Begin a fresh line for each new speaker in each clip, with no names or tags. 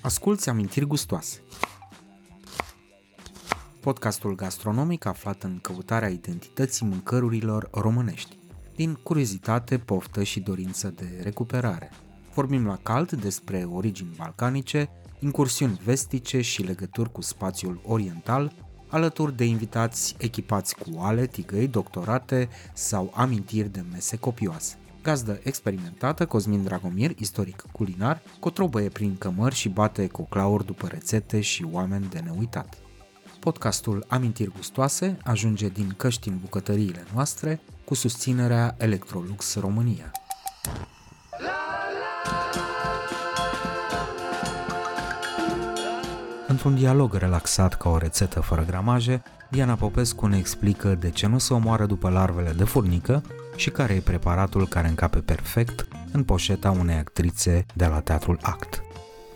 Asculți amintiri gustoase. Podcastul gastronomic aflat în căutarea identității mâncărurilor românești, din curiozitate, poftă și dorință de recuperare. Vorbim la cald despre origini balcanice, incursiuni vestice și legături cu spațiul oriental, alături de invitați echipați cu oale, tigăi, doctorate sau amintiri de mese copioase. Gazdă experimentată, Cosmin Dragomir, istoric culinar, cotrobăie prin cămări și bate cu clauri după rețete și oameni de neuitat. Podcastul Amintiri Gustoase ajunge din căști în bucătăriile noastre cu susținerea Electrolux România. Într-un dialog relaxat ca o rețetă fără gramaje, Diana Popescu ne explică de ce nu se omoară după larvele de furnică și care e preparatul care încape perfect în poșeta unei actrițe de la teatrul Act.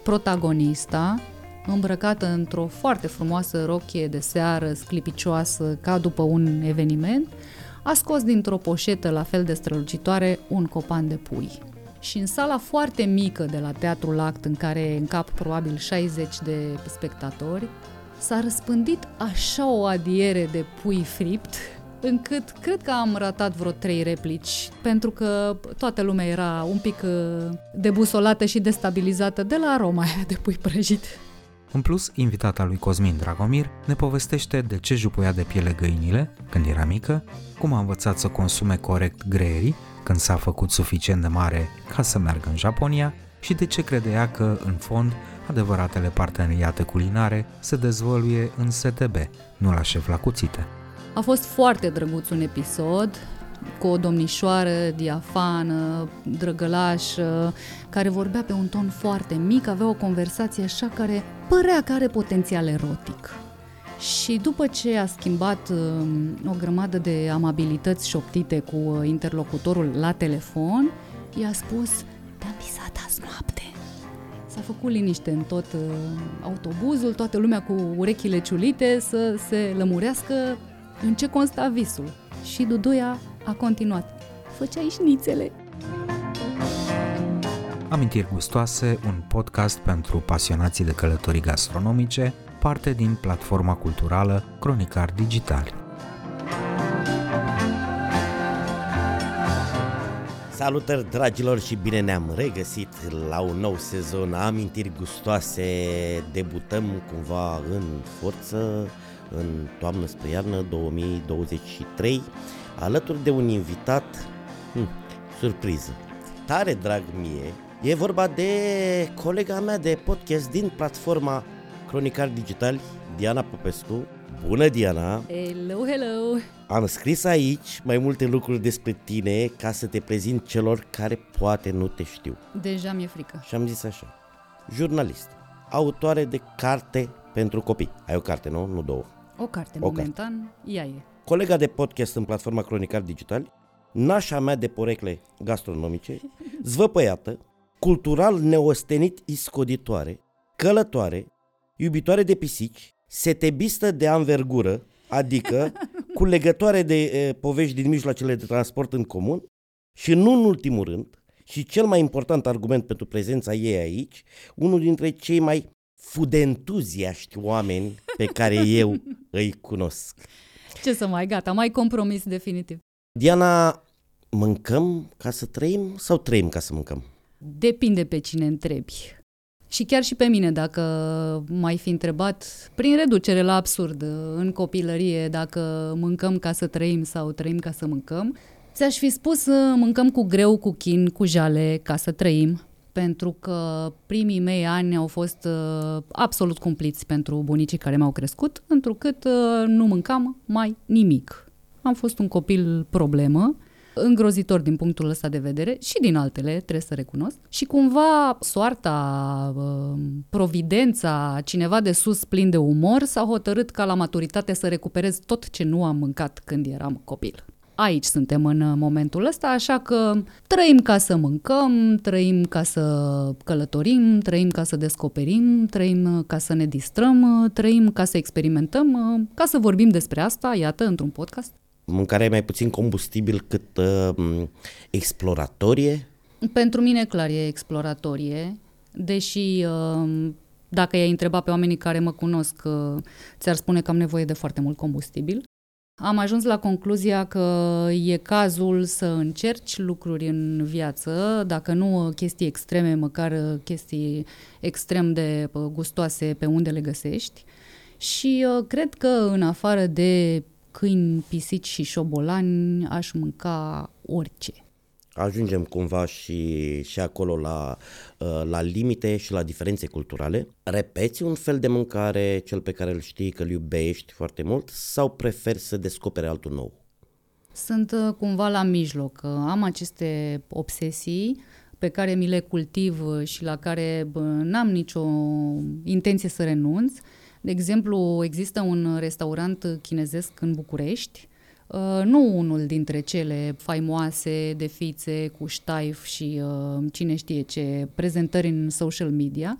Protagonista, îmbrăcată într-o foarte frumoasă rochie de seară sclipicioasă ca după un eveniment, a scos dintr-o poșetă la fel de strălucitoare un copan de pui. Și în sala foarte mică de la Teatrul Act, în care încap probabil 60 de spectatori, s-a răspândit așa o adiere de pui fript, încât cred că am ratat vreo trei replici, pentru că toată lumea era un pic uh, debusolată și destabilizată de la aroma aia de pui prăjit.
În plus, invitata lui Cosmin Dragomir ne povestește de ce jupuia de piele găinile când era mică, cum a învățat să consume corect greierii când s-a făcut suficient de mare ca să meargă în Japonia și de ce credea că, în fond, adevăratele parteneriate culinare se dezvăluie în STB, nu la șef la cuțite.
A fost foarte drăguț un episod cu o domnișoară diafană, drăgălașă, care vorbea pe un ton foarte mic, avea o conversație așa care părea că are potențial erotic. Și după ce a schimbat uh, o grămadă de amabilități șoptite cu uh, interlocutorul la telefon, i-a spus, te-am visat azi noapte. S-a făcut liniște în tot uh, autobuzul, toată lumea cu urechile ciulite să se lămurească în ce consta visul. Și Duduia a continuat. Făceai șnițele.
Amintiri gustoase, un podcast pentru pasionații de călătorii gastronomice, parte din platforma culturală Cronicar Digital.
Salutări dragilor și bine ne-am regăsit la un nou sezon Amintiri gustoase. Debutăm cumva în forță în toamnă spre iarnă 2023 alături de un invitat hm, surpriză. Tare drag mie, e vorba de colega mea de podcast din platforma Cronicar Digital, Diana Popescu. Bună, Diana!
Hello, hello!
Am scris aici mai multe lucruri despre tine ca să te prezint celor care poate nu te știu.
Deja mi-e frică.
Și am zis așa, jurnalist, autoare de carte pentru copii. Ai o carte, nu? Nu două.
O carte,
O
momentan, ea e.
Colega de podcast în platforma Cronicar Digital, nașa mea de porecle gastronomice, zvăpăiată, cultural neostenit iscoditoare, călătoare, iubitoare de pisici, setebistă de anvergură, adică cu legătoare de e, povești din mijloacele de transport în comun și nu în ultimul rând, și cel mai important argument pentru prezența ei aici, unul dintre cei mai fudentuziaști oameni pe care eu îi cunosc.
Ce să mai, gata, mai compromis definitiv.
Diana, mâncăm ca să trăim sau trăim ca să mâncăm?
Depinde pe cine întrebi. Și chiar și pe mine, dacă m-ai fi întrebat, prin reducere la absurd, în copilărie, dacă mâncăm ca să trăim sau trăim ca să mâncăm, ți-aș fi spus mâncăm cu greu, cu chin, cu jale, ca să trăim, pentru că primii mei ani au fost uh, absolut cumpliți pentru bunicii care m-au crescut, întrucât uh, nu mâncam mai nimic. Am fost un copil problemă, îngrozitor din punctul ăsta de vedere și din altele, trebuie să recunosc. Și cumva soarta, uh, providența, cineva de sus plin de umor s-a hotărât ca la maturitate să recuperez tot ce nu am mâncat când eram copil. Aici suntem în uh, momentul ăsta, așa că trăim ca să mâncăm, trăim ca să călătorim, trăim ca să descoperim, trăim uh, ca să ne distrăm, uh, trăim ca să experimentăm, ca să vorbim despre asta, iată, într-un podcast.
Mâncarea e mai puțin combustibil cât uh, exploratorie?
Pentru mine, clar, e exploratorie deși uh, dacă i-ai întreba pe oamenii care mă cunosc, uh, ți-ar spune că am nevoie de foarte mult combustibil. Am ajuns la concluzia că e cazul să încerci lucruri în viață, dacă nu chestii extreme, măcar chestii extrem de gustoase pe unde le găsești. Și uh, cred că în afară de câini, pisici și șobolani aș mânca orice
ajungem cumva și, și acolo la, uh, la limite și la diferențe culturale. Repeți un fel de mâncare, cel pe care îl știi că îl iubești foarte mult, sau preferi să descoperi altul nou?
Sunt uh, cumva la mijloc. Am aceste obsesii pe care mi le cultiv și la care n-am nicio intenție să renunț. De exemplu, există un restaurant chinezesc în București Uh, nu unul dintre cele faimoase de fițe cu ștaif și uh, cine știe ce prezentări în social media,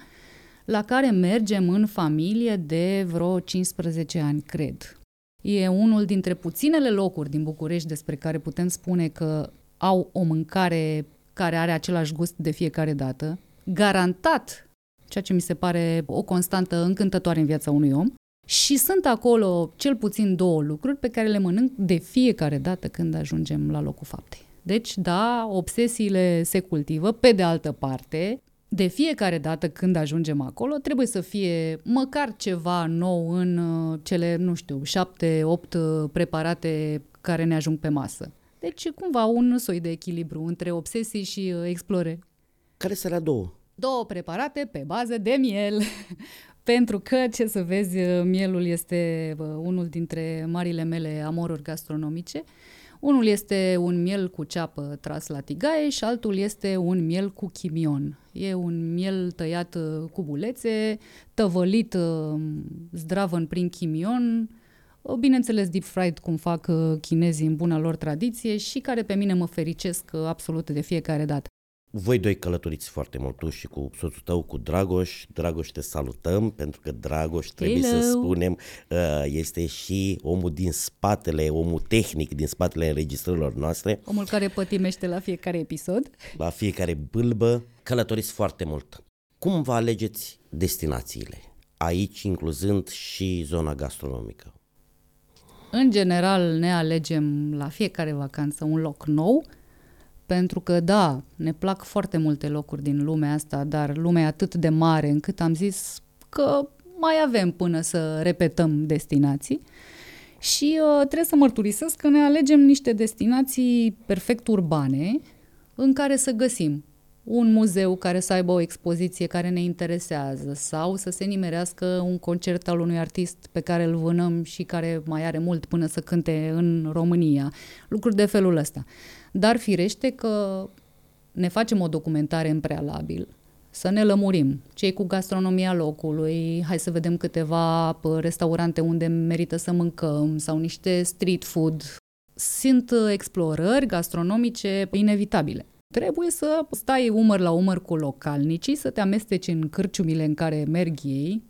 la care mergem în familie de vreo 15 ani, cred. E unul dintre puținele locuri din București despre care putem spune că au o mâncare care are același gust de fiecare dată, garantat, ceea ce mi se pare o constantă încântătoare în viața unui om, și sunt acolo cel puțin două lucruri pe care le mănânc de fiecare dată când ajungem la locul faptei. Deci, da, obsesiile se cultivă. Pe de altă parte, de fiecare dată când ajungem acolo, trebuie să fie măcar ceva nou în uh, cele, nu știu, șapte, opt uh, preparate care ne ajung pe masă. Deci, cumva, un soi de echilibru între obsesii și uh, explore.
Care să la două?
Două preparate pe bază de miel. pentru că, ce să vezi, mielul este unul dintre marile mele amoruri gastronomice. Unul este un miel cu ceapă tras la tigaie și altul este un miel cu chimion. E un miel tăiat uh, cu bulețe, tăvălit uh, zdravăn prin chimion, uh, bineînțeles deep fried cum fac chinezii în buna lor tradiție și care pe mine mă fericesc absolut de fiecare dată.
Voi doi călătoriți foarte mult, tu și cu soțul tău, cu Dragoș. Dragoș, te salutăm, pentru că Dragoș, trebuie Hello. să spunem, uh, este și omul din spatele, omul tehnic din spatele înregistrărilor noastre.
Omul care pătimește la fiecare episod.
La fiecare bâlbă. Călătoriți foarte mult. Cum vă alegeți destinațiile? Aici incluzând și zona gastronomică.
În general ne alegem la fiecare vacanță un loc nou – pentru că, da, ne plac foarte multe locuri din lumea asta, dar lumea e atât de mare încât am zis că mai avem până să repetăm destinații. Și uh, trebuie să mărturisesc că ne alegem niște destinații perfect urbane în care să găsim un muzeu care să aibă o expoziție care ne interesează sau să se nimerească un concert al unui artist pe care îl vânăm și care mai are mult până să cânte în România. Lucruri de felul ăsta. Dar firește că ne facem o documentare în prealabil, să ne lămurim ce cu gastronomia locului, hai să vedem câteva restaurante unde merită să mâncăm sau niște street food. Sunt uh, explorări gastronomice inevitabile. Trebuie să stai umăr la umăr cu localnicii, să te amesteci în cârciumile în care merg ei,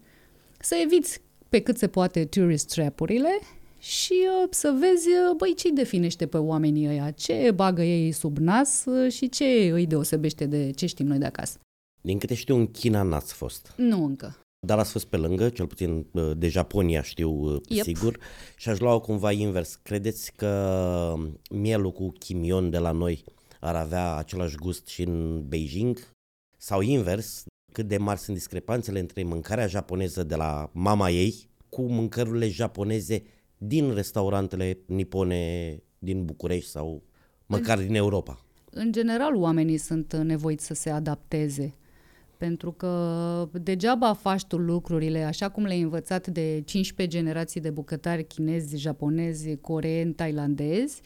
să eviți pe cât se poate tourist trap-urile și uh, să vezi, uh, băi, ce definește pe oamenii ăia, ce bagă ei sub nas uh, și ce îi deosebește de ce știm noi de acasă.
Din câte știu, în China n-ați fost.
Nu încă.
Dar ați fost pe lângă, cel puțin de Japonia știu yep. sigur. Și aș lua-o cumva invers. Credeți că mielul cu chimion de la noi ar avea același gust și în Beijing? Sau invers, cât de mari sunt discrepanțele între mâncarea japoneză de la mama ei cu mâncărurile japoneze din restaurantele nipone din București sau măcar în, din Europa?
În general, oamenii sunt nevoiți să se adapteze. Pentru că degeaba faci tu lucrurile așa cum le-ai învățat de 15 generații de bucătari chinezi, japonezi, coreeni, tailandezi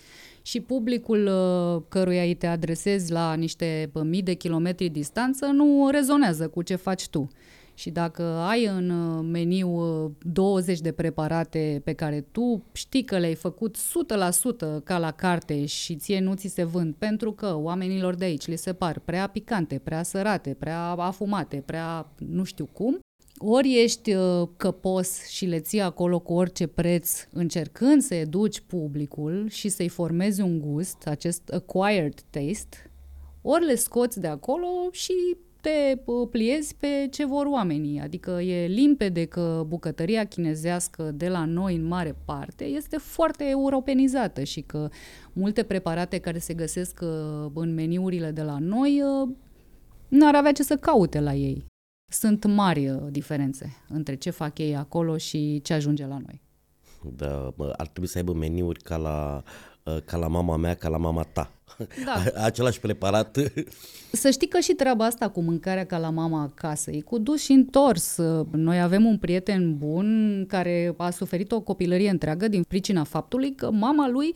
și publicul uh, căruia îi te adresezi la niște mii de kilometri distanță nu rezonează cu ce faci tu. Și dacă ai în uh, meniu 20 uh, de preparate pe care tu știi că le-ai făcut 100% ca la carte și ție nu ți se vând pentru că oamenilor de aici li se par prea picante, prea sărate, prea afumate, prea nu știu cum, ori ești uh, căpos și le ții acolo cu orice preț, încercând să educi publicul și să-i formezi un gust, acest acquired taste, ori le scoți de acolo și te pliezi pe ce vor oamenii. Adică e limpede că bucătăria chinezească de la noi în mare parte este foarte europenizată și că multe preparate care se găsesc uh, în meniurile de la noi uh, n-ar avea ce să caute la ei. Sunt mari uh, diferențe între ce fac ei acolo și ce ajunge la noi.
Da, ar trebui să aibă meniuri ca la, ca la mama mea, ca la mama ta. Da. Același preparat.
Să știi că și treaba asta cu mâncarea ca la mama acasă e cu dus și întors. Noi avem un prieten bun care a suferit o copilărie întreagă din pricina faptului că mama lui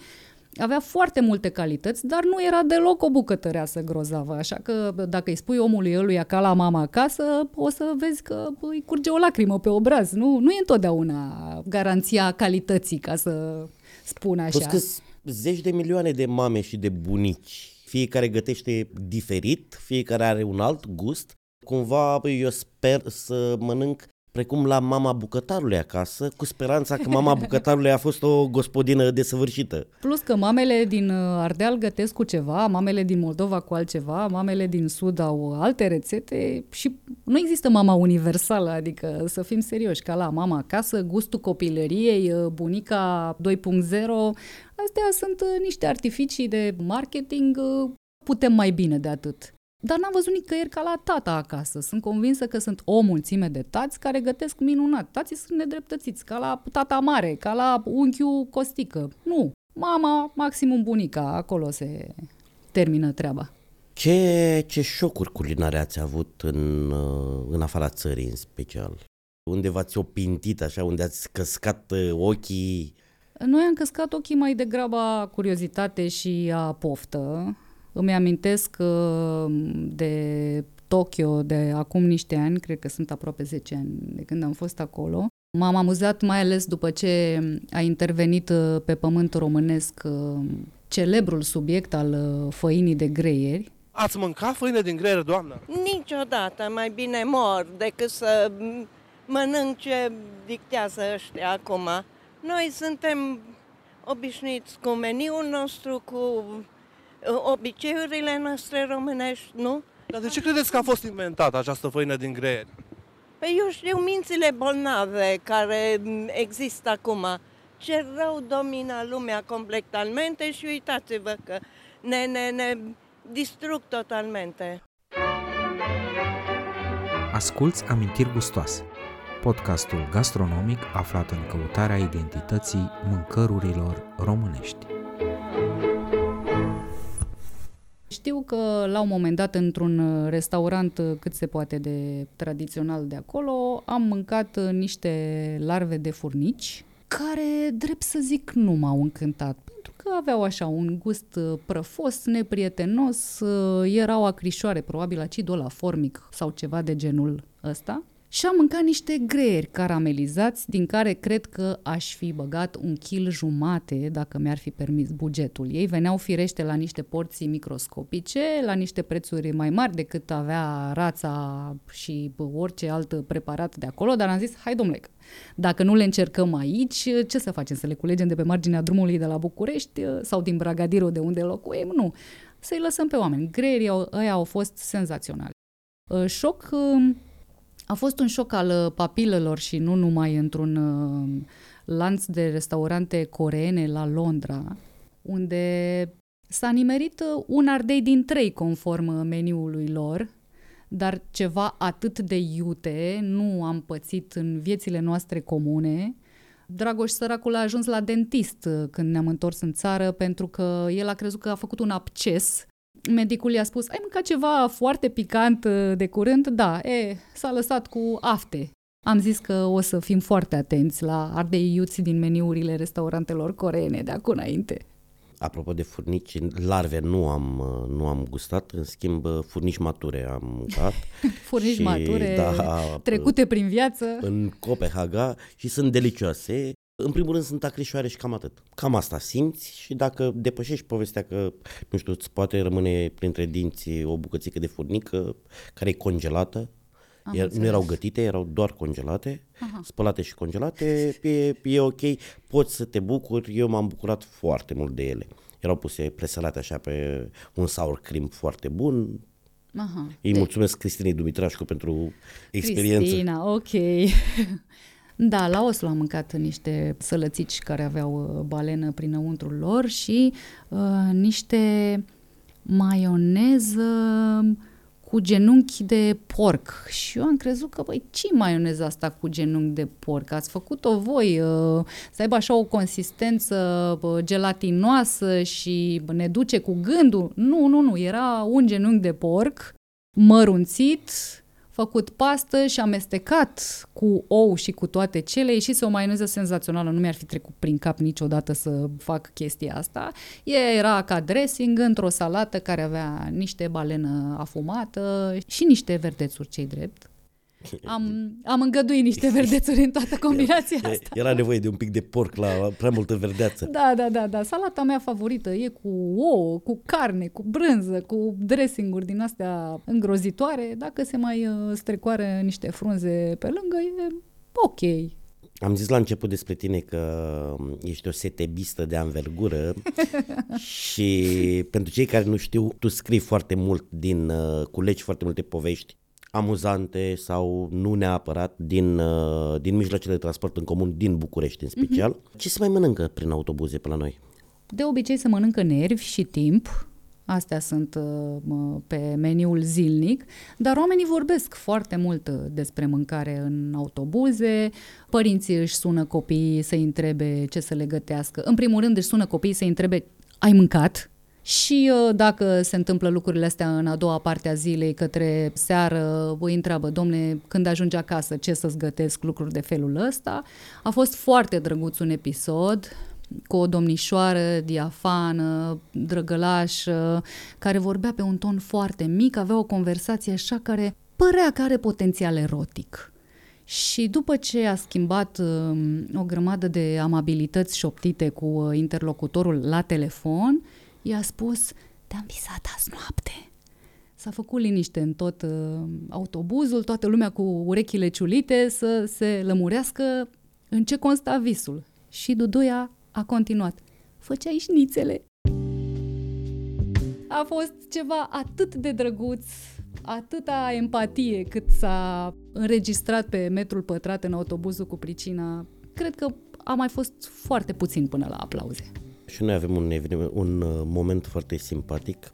avea foarte multe calități, dar nu era deloc o bucătăreasă grozavă. Așa că dacă îi spui omului ăluia ca la mama acasă, o să vezi că îi curge o lacrimă pe obraz. Nu, nu e întotdeauna garanția calității, ca să spun așa.
Plus că zeci de milioane de mame și de bunici. Fiecare gătește diferit, fiecare are un alt gust. Cumva eu sper să mănânc precum la mama bucătarului acasă, cu speranța că mama bucătarului a fost o gospodină desăvârșită.
Plus că mamele din uh, Ardeal gătesc cu ceva, mamele din Moldova cu altceva, mamele din Sud au alte rețete și nu există mama universală, adică să fim serioși, ca la mama acasă, gustul copilăriei, uh, bunica 2.0, astea sunt uh, niște artificii de marketing, putem mai bine de atât. Dar n-am văzut nicăieri ca la tata acasă. Sunt convinsă că sunt o mulțime de tați care gătesc minunat. Tații sunt nedreptățiți, ca la tata mare, ca la unchiul Costică. Nu. Mama, maximum bunica, acolo se termină treaba.
Ce, ce șocuri culinare ați avut în, în afara țării în special? Unde v-ați opintit așa, unde ați căscat uh, ochii?
Noi am căscat ochii mai degrabă curiozitate și a poftă. Îmi amintesc uh, de Tokyo de acum niște ani, cred că sunt aproape 10 ani de când am fost acolo. M-am amuzat mai ales după ce a intervenit uh, pe pământ românesc uh, celebrul subiect al făinii de greieri.
Ați mâncat făină din greier, doamnă?
Niciodată, mai bine mor decât să mănânc ce dictează ăștia acum. Noi suntem obișnuiți cu meniul nostru, cu obiceiurile noastre românești, nu?
Dar de ce credeți că a fost inventată această făină din greier?
Păi eu știu mințile bolnave care există acum. Ce rău domina lumea completamente și uitați-vă că ne, ne, ne distrug totalmente.
Asculți Amintiri Gustoase, podcastul gastronomic aflat în căutarea identității mâncărurilor românești.
Știu că la un moment dat într-un uh, restaurant uh, cât se poate de tradițional de acolo am mâncat uh, niște larve de furnici care, drept să zic, nu m-au încântat pentru că aveau așa un gust prăfos, neprietenos, erau acrișoare, probabil acidul la formic sau ceva de genul ăsta și am mâncat niște greieri caramelizați, din care cred că aș fi băgat un kil jumate dacă mi-ar fi permis bugetul. Ei veneau firește la niște porții microscopice, la niște prețuri mai mari decât avea rața și orice alt preparat de acolo, dar am zis, hai domnule, dacă nu le încercăm aici, ce să facem? Să le culegem de pe marginea drumului de la București sau din Bragadiro de unde locuim? Nu. Să-i lăsăm pe oameni. Greierii ăia au fost senzaționali. Șoc a fost un șoc al uh, papilelor și nu numai într-un uh, lanț de restaurante coreene la Londra, unde s-a nimerit uh, un ardei din trei conform meniului lor, dar ceva atât de iute nu am pățit în viețile noastre comune. Dragoș săracul a ajuns la dentist când ne-am întors în țară pentru că el a crezut că a făcut un abces medicul i-a spus, ai mâncat ceva foarte picant uh, de curând? Da, e, s-a lăsat cu afte. Am zis că o să fim foarte atenți la ardei iuți din meniurile restaurantelor coreene de acum înainte.
Apropo de furnici, larve nu am, uh, nu am gustat, în schimb uh, furnici mature am mâncat.
furnici și, mature, da, trecute prin viață.
În Copenhaga și sunt delicioase. În primul rând sunt acrișoare și cam atât. Cam asta simți și dacă depășești povestea că, nu știu, îți poate rămâne printre dinți o bucățică de furnică care e congelată, iar nu erau gătite, erau doar congelate, Aha. spălate și congelate, e, e ok, poți să te bucuri, eu m-am bucurat foarte mult de ele. Erau puse presărate așa pe un sour cream foarte bun,
Aha.
Îi
De-
mulțumesc Cristinei Dumitrașcu pentru experiență.
Cristina, ok. Da, la Oslo am mâncat niște sălățici care aveau uh, balenă prinăuntrul lor și uh, niște maioneză cu genunchi de porc. Și eu am crezut că, băi, ce maioneză asta cu genunchi de porc? Ați făcut-o voi uh, să aibă așa o consistență uh, gelatinoasă și ne duce cu gândul? Nu, nu, nu, era un genunchi de porc mărunțit, făcut pastă și amestecat cu ou și cu toate cele, ieșise o maioneză senzațională, nu mi-ar fi trecut prin cap niciodată să fac chestia asta. E, era ca dressing într-o salată care avea niște balenă afumată și niște verdețuri, cei drept. Am, am îngăduit niște verdețuri în toată combinația
E-
asta.
Era nevoie de un pic de porc la prea multă verdeață.
Da, da, da, da. Salata mea favorită e cu ouă, cu carne, cu brânză, cu dressing-uri din astea îngrozitoare. Dacă se mai uh, strecoară niște frunze pe lângă, e ok.
Am zis la început despre tine că ești o setebistă de anvergură și pentru cei care nu știu, tu scrii foarte mult din, uh, culegi foarte multe povești amuzante sau nu neapărat din, uh, din mijloacele de transport în comun din București în special. Mm-hmm. Ce se mai mănâncă prin autobuze pe la noi?
De obicei se mănâncă nervi și timp. Astea sunt uh, mă, pe meniul zilnic, dar oamenii vorbesc foarte mult uh, despre mâncare în autobuze, părinții își sună copiii să-i întrebe ce să le gătească. În primul rând își sună copiii să-i întrebe, ai mâncat? Și uh, dacă se întâmplă lucrurile astea în a doua parte a zilei, către seară, îi întreabă, domne, când ajungi acasă, ce să-ți gătesc lucruri de felul ăsta. A fost foarte drăguț un episod cu o domnișoară diafană, drăgălașă, care vorbea pe un ton foarte mic, avea o conversație așa care părea că are potențial erotic. Și după ce a schimbat uh, o grămadă de amabilități șoptite cu uh, interlocutorul la telefon, i-a spus, te-am visat azi noapte. S-a făcut liniște în tot uh, autobuzul, toată lumea cu urechile ciulite să se lămurească în ce consta visul. Și Duduia a continuat. Făceai șnițele. A fost ceva atât de drăguț, atâta empatie cât s-a înregistrat pe metrul pătrat în autobuzul cu pricina. Cred că a mai fost foarte puțin până la aplauze.
Și noi avem un, eveniment, un uh, moment foarte simpatic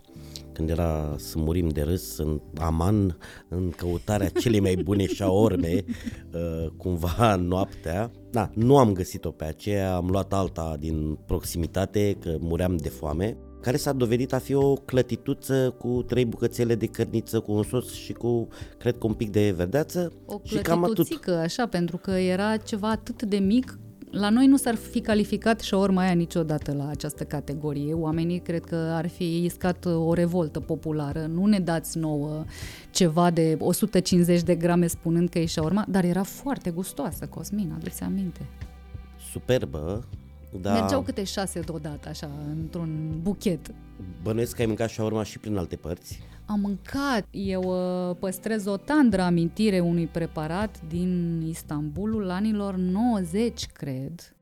când era să murim de râs în Aman, în căutarea celei mai bune șaorme, uh, cumva noaptea. Da, nu am găsit-o pe aceea, am luat alta din proximitate, că muream de foame, care s-a dovedit a fi o clătituță cu trei bucățele de cărniță, cu un sos și cu, cred că un pic de verdeață.
O
și cam atât.
clătituțică, așa, pentru că era ceva atât de mic la noi nu s-ar fi calificat șaorma aia niciodată la această categorie. Oamenii cred că ar fi iscat o revoltă populară. Nu ne dați nouă ceva de 150 de grame spunând că e șaorma, dar era foarte gustoasă, Cosmin, aduți aminte.
Superbă, da.
Mergeau câte șase deodată, așa, într-un buchet.
Bănuiesc că ai mâncat șaorma și prin alte părți.
Am mâncat. Eu uh, păstrez o tandră amintire unui preparat din Istanbulul anilor 90, cred,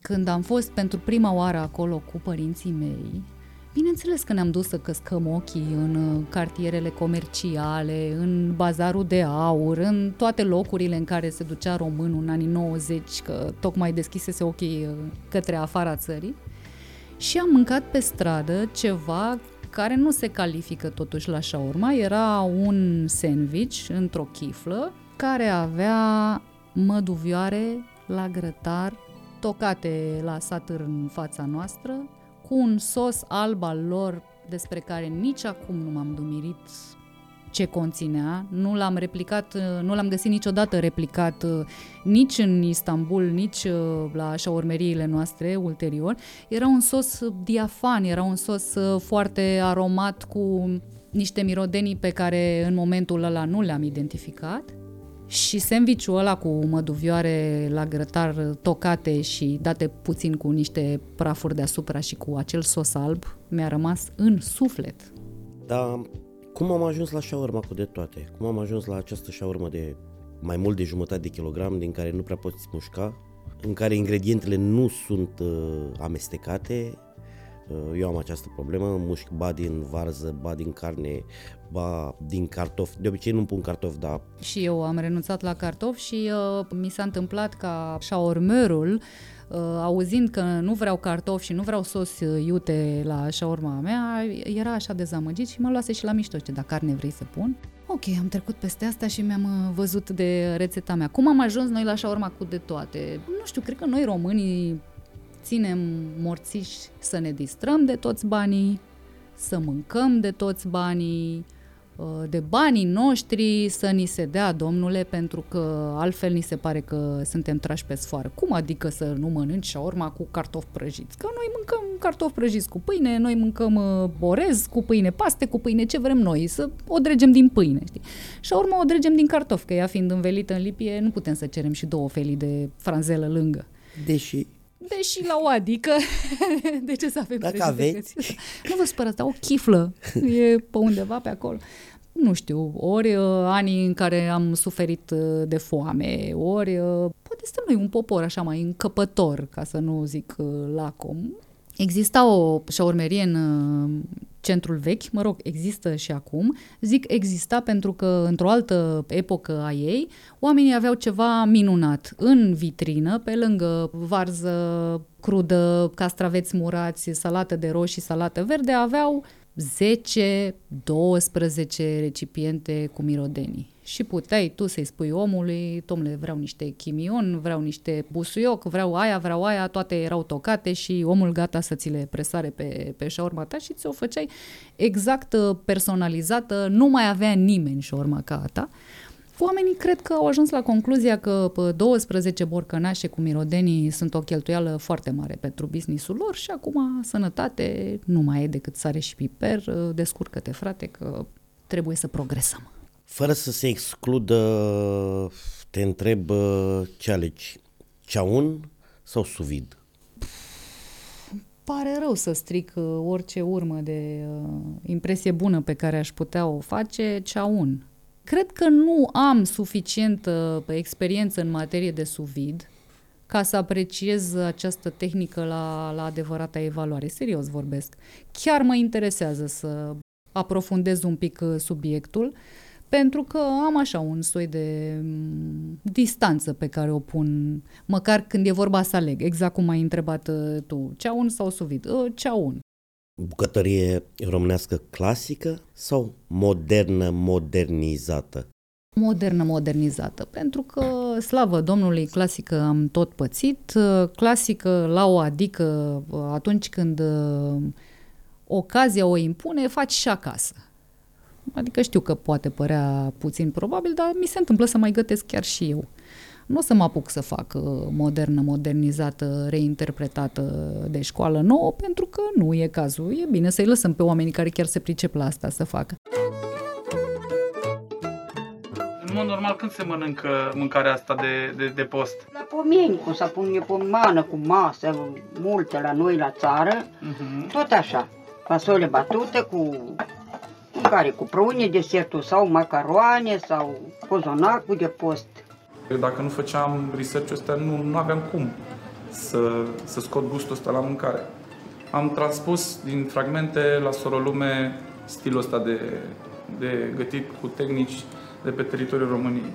când am fost pentru prima oară acolo cu părinții mei. Bineînțeles că ne-am dus să căscăm ochii în uh, cartierele comerciale, în bazarul de aur, în toate locurile în care se ducea românul în anii 90, că tocmai deschisese ochii uh, către afara țării. Și am mâncat pe stradă ceva care nu se califică totuși la shawarma. Era un sandwich într-o chiflă care avea măduvioare la grătar tocate la satâr în fața noastră, cu un sos alb al lor despre care nici acum nu m-am dumirit ce conținea. Nu l-am replicat, nu l-am găsit niciodată replicat nici în Istanbul, nici la șaurmeriile noastre ulterior. Era un sos diafan, era un sos foarte aromat cu niște mirodenii pe care în momentul ăla nu le-am identificat. Și sandvișul ăla cu măduvioare la grătar tocate și date puțin cu niște prafuri deasupra și cu acel sos alb mi-a rămas în suflet.
Dar cum am ajuns la șaurma cu de toate? Cum am ajuns la această șaurmă de mai mult de jumătate de kilogram din care nu prea poți mușca, în care ingredientele nu sunt uh, amestecate, Uh, Eu am această problemă, mușc ba din varză, ba din carne, ba din cartofi. De obicei nu pun cartofi, dar
Și eu am renunțat la cartofi și uh, mi s-a întâmplat ca șaormărul, uh, auzind că nu vreau cartofi și nu vreau sos uh, iute la șaorma mea, era așa dezamăgit și mă luase și la mișto. Ce, dar carne vrei să pun? Ok, am trecut peste asta și mi-am uh, văzut de rețeta mea. Cum am ajuns noi la șaorma cu de toate? Nu știu, cred că noi românii ținem morțiși să ne distrăm de toți banii, să mâncăm de toți banii, uh, de banii noștri să ni se dea, domnule, pentru că altfel ni se pare că suntem trași pe sfoară. Cum adică să nu mănânci șaorma cu cartofi prăjiți? Că noi mâncăm cartofi prăjiți cu pâine, noi mâncăm uh, orez cu pâine, paste cu pâine, ce vrem noi, să o dregem din pâine, știi? Șaorma o dregem din cartofi, că ea fiind învelită în lipie, nu putem să cerem și două felii de franzelă lângă.
deși
Deși la o adică, de ce să avem
Dacă
prejudecăți?
aveți.
Nu vă spărați, dar o chiflă e pe undeva pe acolo. Nu știu, ori uh, anii în care am suferit uh, de foame, ori uh, poate suntem noi un popor așa mai încăpător, ca să nu zic uh, lacom. Exista o șaurmerie în uh, centrul vechi, mă rog, există și acum. Zic exista pentru că într-o altă epocă a ei, oamenii aveau ceva minunat în vitrină, pe lângă varză crudă, castraveți murați, salată de roșii, salată verde, aveau 10, 12 recipiente cu mirodenii. Și puteai tu să-i spui omului, domnule, vreau niște chimion, vreau niște busuioc, vreau aia, vreau aia, toate erau tocate și omul gata să ți le presare pe, pe șaurma ta și ți-o făceai exact uh, personalizată, nu mai avea nimeni șaurma ca a ta. Oamenii cred că au ajuns la concluzia că pă, 12 borcănașe cu mirodenii sunt o cheltuială foarte mare pentru businessul lor și acum sănătate nu mai e decât sare și piper, uh, descurcă-te frate că trebuie să progresăm.
fără să se excludă, te întreb uh, ce alegi, ceaun sau suvid?
Pare rău să stric uh, orice urmă de uh, impresie bună pe care aș putea o face ceaun. Cred că nu am suficientă experiență în materie de suvid ca să apreciez această tehnică la, la adevărata evaluare. Serios vorbesc. Chiar mă interesează să aprofundez un pic uh, subiectul, pentru că am așa un soi de mm, distanță pe care o pun, măcar când e vorba să aleg, exact cum ai întrebat uh, tu, ceaun sau suvid? Uh, Ceaun.
Bucătărie românească clasică sau modernă, modernizată?
modernă, modernizată, pentru că, slavă Domnului, clasică am tot pățit, uh, clasică la o adică uh, atunci când uh, ocazia o impune, faci și acasă. Adică știu că poate părea puțin probabil, dar mi se întâmplă să mai gătesc chiar și eu. Nu o să mă apuc să fac uh, modernă, modernizată, reinterpretată de școală nouă, pentru că nu e cazul. E bine să-i lăsăm pe oamenii care chiar se pricep la asta să facă.
În mod normal, când se mănâncă mâncarea asta de, de, de post?
La pomeni, cum să pune pomană cu masă, multe la noi la țară,
Uh-huh.
tot așa. Fasole batute cu mâncare cu prune, desertul sau macaroane sau cozonacul de post.
Eu dacă nu făceam research-ul ăsta, nu, nu aveam cum să, să scot gustul ăsta la mâncare. Am transpus din fragmente la Sorolume stilul ăsta de, de gătit cu tehnici de pe teritoriul României.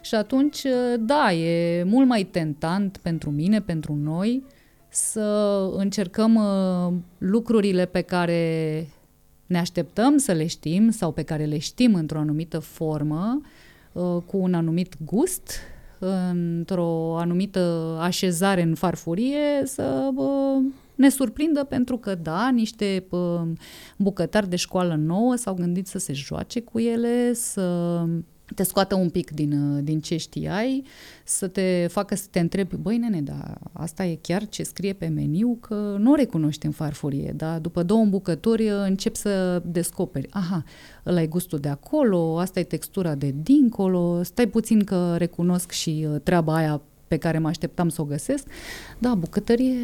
Și atunci, da, e mult mai tentant pentru mine, pentru noi, să încercăm uh, lucrurile pe care ne așteptăm să le știm sau pe care le știm într-o anumită formă, uh, cu un anumit gust, într-o anumită așezare în farfurie, să uh, ne surprindă pentru că, da, niște uh, bucătari de școală nouă s-au gândit să se joace cu ele, să te scoată un pic din, uh, din ce știai, să te facă să te întrebi, băi nene, dar asta e chiar ce scrie pe meniu, că nu o recunoști în farfurie, dar după două îmbucături uh, încep să descoperi, aha, ăla e gustul de acolo, asta e textura de dincolo, stai puțin că recunosc și uh, treaba aia pe care mă așteptam să o găsesc. Da, bucătărie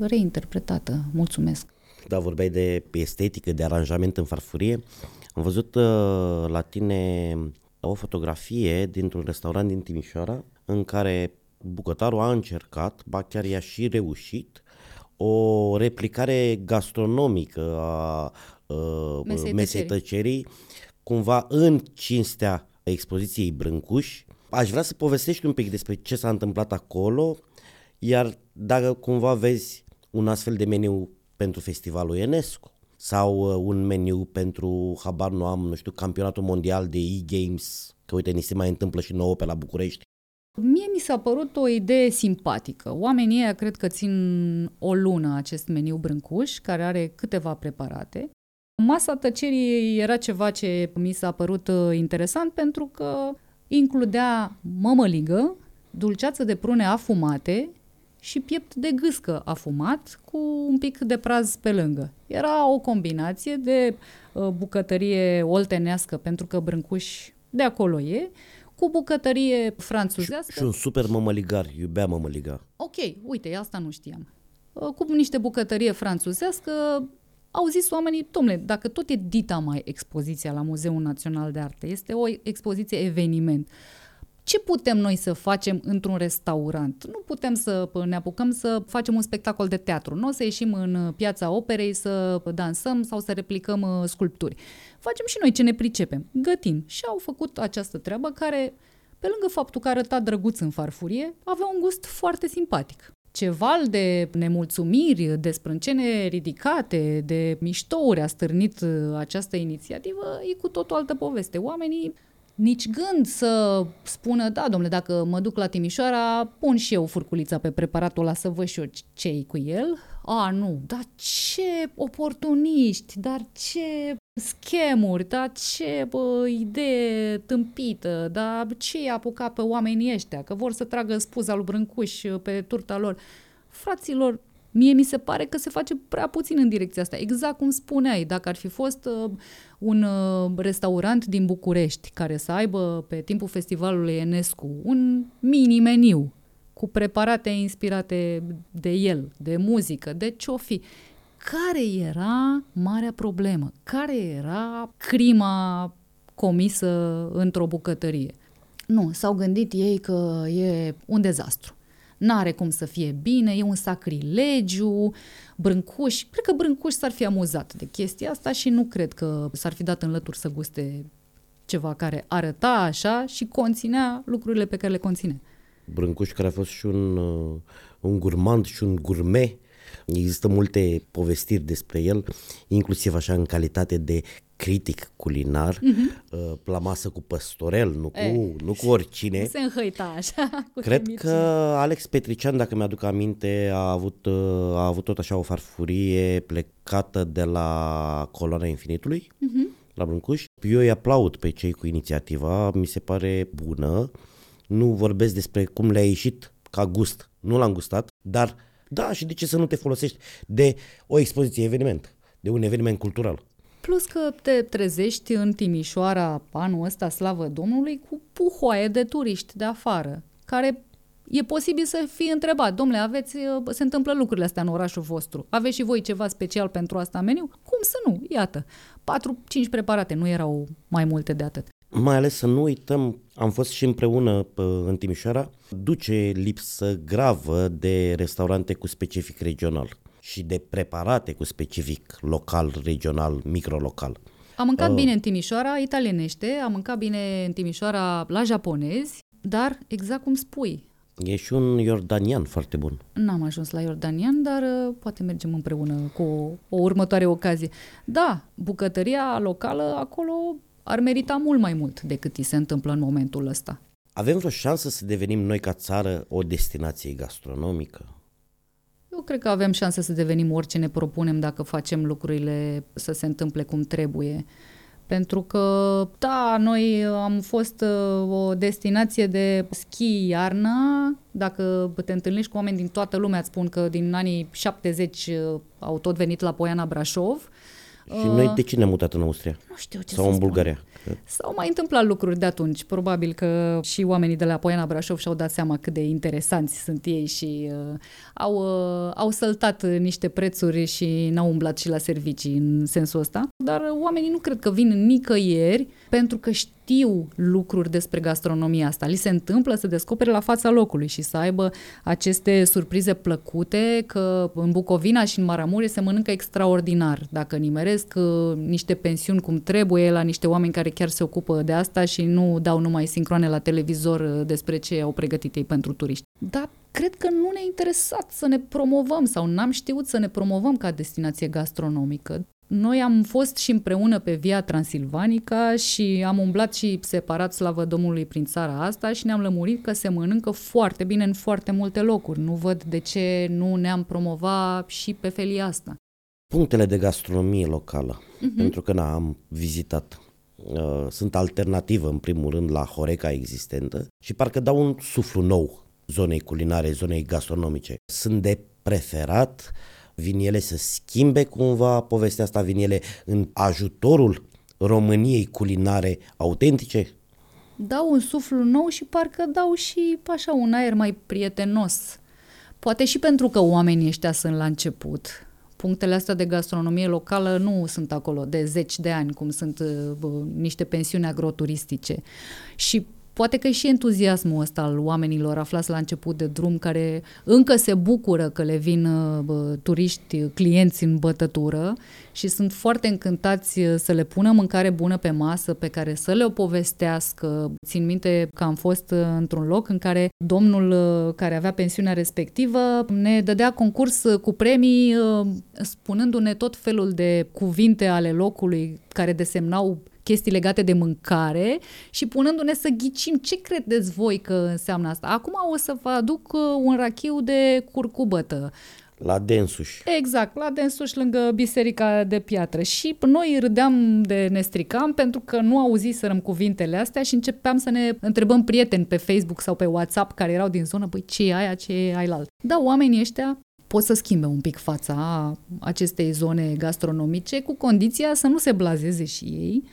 reinterpretată, mulțumesc.
Da, vorbeai de estetică, de aranjament în farfurie. Am văzut uh, la tine o fotografie dintr-un restaurant din Timișoara în care bucătarul a încercat, ba chiar i-a și reușit, o replicare gastronomică a uh,
Mesei
mesei
tăcerii.
tăcerii, cumva în cinstea expoziției Brâncuș. Aș vrea să povestești un pic despre ce s-a întâmplat acolo, iar dacă cumva vezi un astfel de meniu pentru festivalul UNESCO sau uh, un meniu pentru, habar nu am, nu știu, campionatul mondial de e-games, că uite, ni se mai întâmplă și nouă pe la București.
Mie mi s-a părut o idee simpatică. Oamenii ăia cred că țin o lună acest meniu brâncuș, care are câteva preparate. Masa tăcerii era ceva ce mi s-a părut uh, interesant pentru că includea mămăligă, dulceață de prune afumate și piept de gâscă afumat cu un pic de praz pe lângă. Era o combinație de uh, bucătărie oltenească, pentru că Brâncuș de acolo e, cu bucătărie franțuzească.
Și un super mămăligar, iubea mămăliga.
Ok, uite, asta nu știam. Uh, Cu niște bucătărie franțuzească, au zis oamenii, domnule, dacă tot e dita mai expoziția la Muzeul Național de Arte, este o expoziție eveniment, ce putem noi să facem într-un restaurant? Nu putem să ne apucăm să facem un spectacol de teatru, nu o să ieșim în piața operei să dansăm sau să replicăm uh, sculpturi. Facem și noi ce ne pricepem, gătim. Și au făcut această treabă care, pe lângă faptul că arăta drăguț în farfurie, avea un gust foarte simpatic. Ce val de nemulțumiri, de sprâncene ridicate, de miștouri a stârnit uh, această inițiativă, e cu tot o altă poveste. Oamenii nici gând să spună, da, domnule, dacă mă duc la Timișoara, pun și eu furculița pe preparatul ăla să văd și eu ce cu el. A, nu, dar ce oportuniști, dar ce schemuri, dar ce bă, idee tâmpită, dar ce i-a apucat pe oamenii ăștia, că vor să tragă spuza lui Brâncuș pe turta lor. Fraților, Mie mi se pare că se face prea puțin în direcția asta. Exact cum spuneai, dacă ar fi fost uh, un uh, restaurant din București care să aibă pe timpul festivalului Enescu un mini-meniu cu preparate inspirate de el, de muzică, de ce-o fi. Care era marea problemă? Care era crima comisă într-o bucătărie? Nu, s-au gândit ei că e un dezastru n-are cum să fie bine, e un sacrilegiu, Brâncuș, cred că Brâncuș s-ar fi amuzat de chestia asta și nu cred că s-ar fi dat în lături să guste ceva care arăta așa și conținea lucrurile pe care le conține.
Brâncuș, care a fost și un, uh, un gurmand și un gourmet, Există multe povestiri despre el, inclusiv așa în calitate de critic culinar, uh-huh. la masă cu păstorel, nu cu,
Eh.
nu cu oricine.
Se înhăita așa. Cu
Cred
temnici.
că Alex Petrician, dacă mi-aduc aminte, a avut, uh, a avut tot așa o farfurie plecată de la Coloana Infinitului, uh-huh. la Brâncuș. Eu îi aplaud pe cei cu inițiativa, mi se pare bună. Nu vorbesc despre cum le-a ieșit ca gust, nu l-am gustat, dar da, și de ce să nu te folosești de o expoziție eveniment, de un eveniment cultural.
Plus că te trezești în Timișoara anul ăsta, slavă Domnului, cu puhoaie de turiști de afară, care e posibil să fie întrebat, domnule, aveți, uh, se întâmplă lucrurile astea în orașul vostru, aveți și voi ceva special pentru asta în meniu? Cum să nu? Iată, 4-5 preparate, nu erau mai multe de atât.
Mai ales să nu uităm, am fost și împreună pe, în Timișoara, duce lipsă gravă de restaurante cu specific regional și de preparate cu specific local, regional, microlocal.
Am mâncat bine în Timișoara italienește, am mâncat bine în Timișoara la japonezi, dar exact cum spui,
E și un iordanian foarte bun.
N-am ajuns la Iordanian, dar uh, poate mergem împreună cu o, o următoare ocazie. Da, bucătăria locală acolo ar merita mult mai mult decât îi se întâmplă în momentul ăsta.
Avem vreo șansă să devenim noi ca țară o destinație gastronomică?
Eu cred că avem șanse să devenim orice ne propunem dacă facem lucrurile să se întâmple cum trebuie. Pentru că, da, noi am fost uh, o destinație de schi iarna. Dacă te întâlnești cu oameni din toată lumea, îți spun că din anii 70 uh, au tot venit la Poiana Brașov.
Și noi de ce ne-am mutat în Austria?
Nu știu ce
Sau
să
în
spun.
Bulgaria? Că
S-au mai întâmplat lucruri de atunci. Probabil că și oamenii de la Poiana Brașov și-au dat seama cât de interesanți sunt ei și uh, au, uh, au săltat uh, niște prețuri și n-au umblat și la servicii în sensul ăsta. Dar uh, oamenii nu cred că vin nicăieri pentru că știu știu lucruri despre gastronomia asta. Li se întâmplă să descopere la fața locului și să aibă aceste surprize plăcute că în Bucovina și în Maramureș se mănâncă extraordinar. Dacă nimeresc uh, niște pensiuni cum trebuie la niște oameni care chiar se ocupă de asta și nu dau numai sincroane la televizor uh, despre ce au pregătit ei pentru turiști. Dar cred că nu ne-a interesat să ne promovăm sau n-am știut să ne promovăm ca destinație gastronomică. Noi am fost și împreună pe Via Transilvanica și am umblat și separat, slavă Domnului, prin țara asta și ne-am lămurit că se mănâncă foarte bine în foarte multe locuri. Nu văd de ce nu ne-am promova și pe felia asta.
Punctele de gastronomie locală, uh-huh. pentru că n-am vizitat. Uh, sunt alternativă, în primul rând, la Horeca existentă și parcă dau un suflu nou zonei culinare, zonei gastronomice. Sunt de preferat Vin ele să schimbe cumva povestea asta? Vin ele în ajutorul României culinare autentice?
Dau un suflu nou și parcă dau și așa un aer mai prietenos. Poate și pentru că oamenii ăștia sunt la început. Punctele astea de gastronomie locală nu sunt acolo de zeci de ani, cum sunt uh, niște pensiuni agroturistice. Și Poate că și entuziasmul ăsta al oamenilor aflați la început de drum, care încă se bucură că le vin uh, bă, turiști, clienți în bătătură și sunt foarte încântați uh, să le pună mâncare bună pe masă, pe care să le o povestească. Țin minte că am fost uh, într-un loc în care domnul care avea pensiunea respectivă ne dădea concurs cu premii spunându-ne tot felul de cuvinte ale locului care desemnau chestii legate de mâncare și punându-ne să ghicim ce credeți voi că înseamnă asta. Acum o să vă aduc uh, un rachiu de curcubătă.
La Densuș.
Exact, la Densuș, lângă Biserica de Piatră. Și noi râdeam de ne stricam pentru că nu auziserăm cuvintele astea și începeam să ne întrebăm prieteni pe Facebook sau pe WhatsApp care erau din zonă, băi, ce e aia, ce e ai alt. Da, oamenii ăștia pot să schimbe un pic fața acestei zone gastronomice cu condiția să nu se blazeze și ei,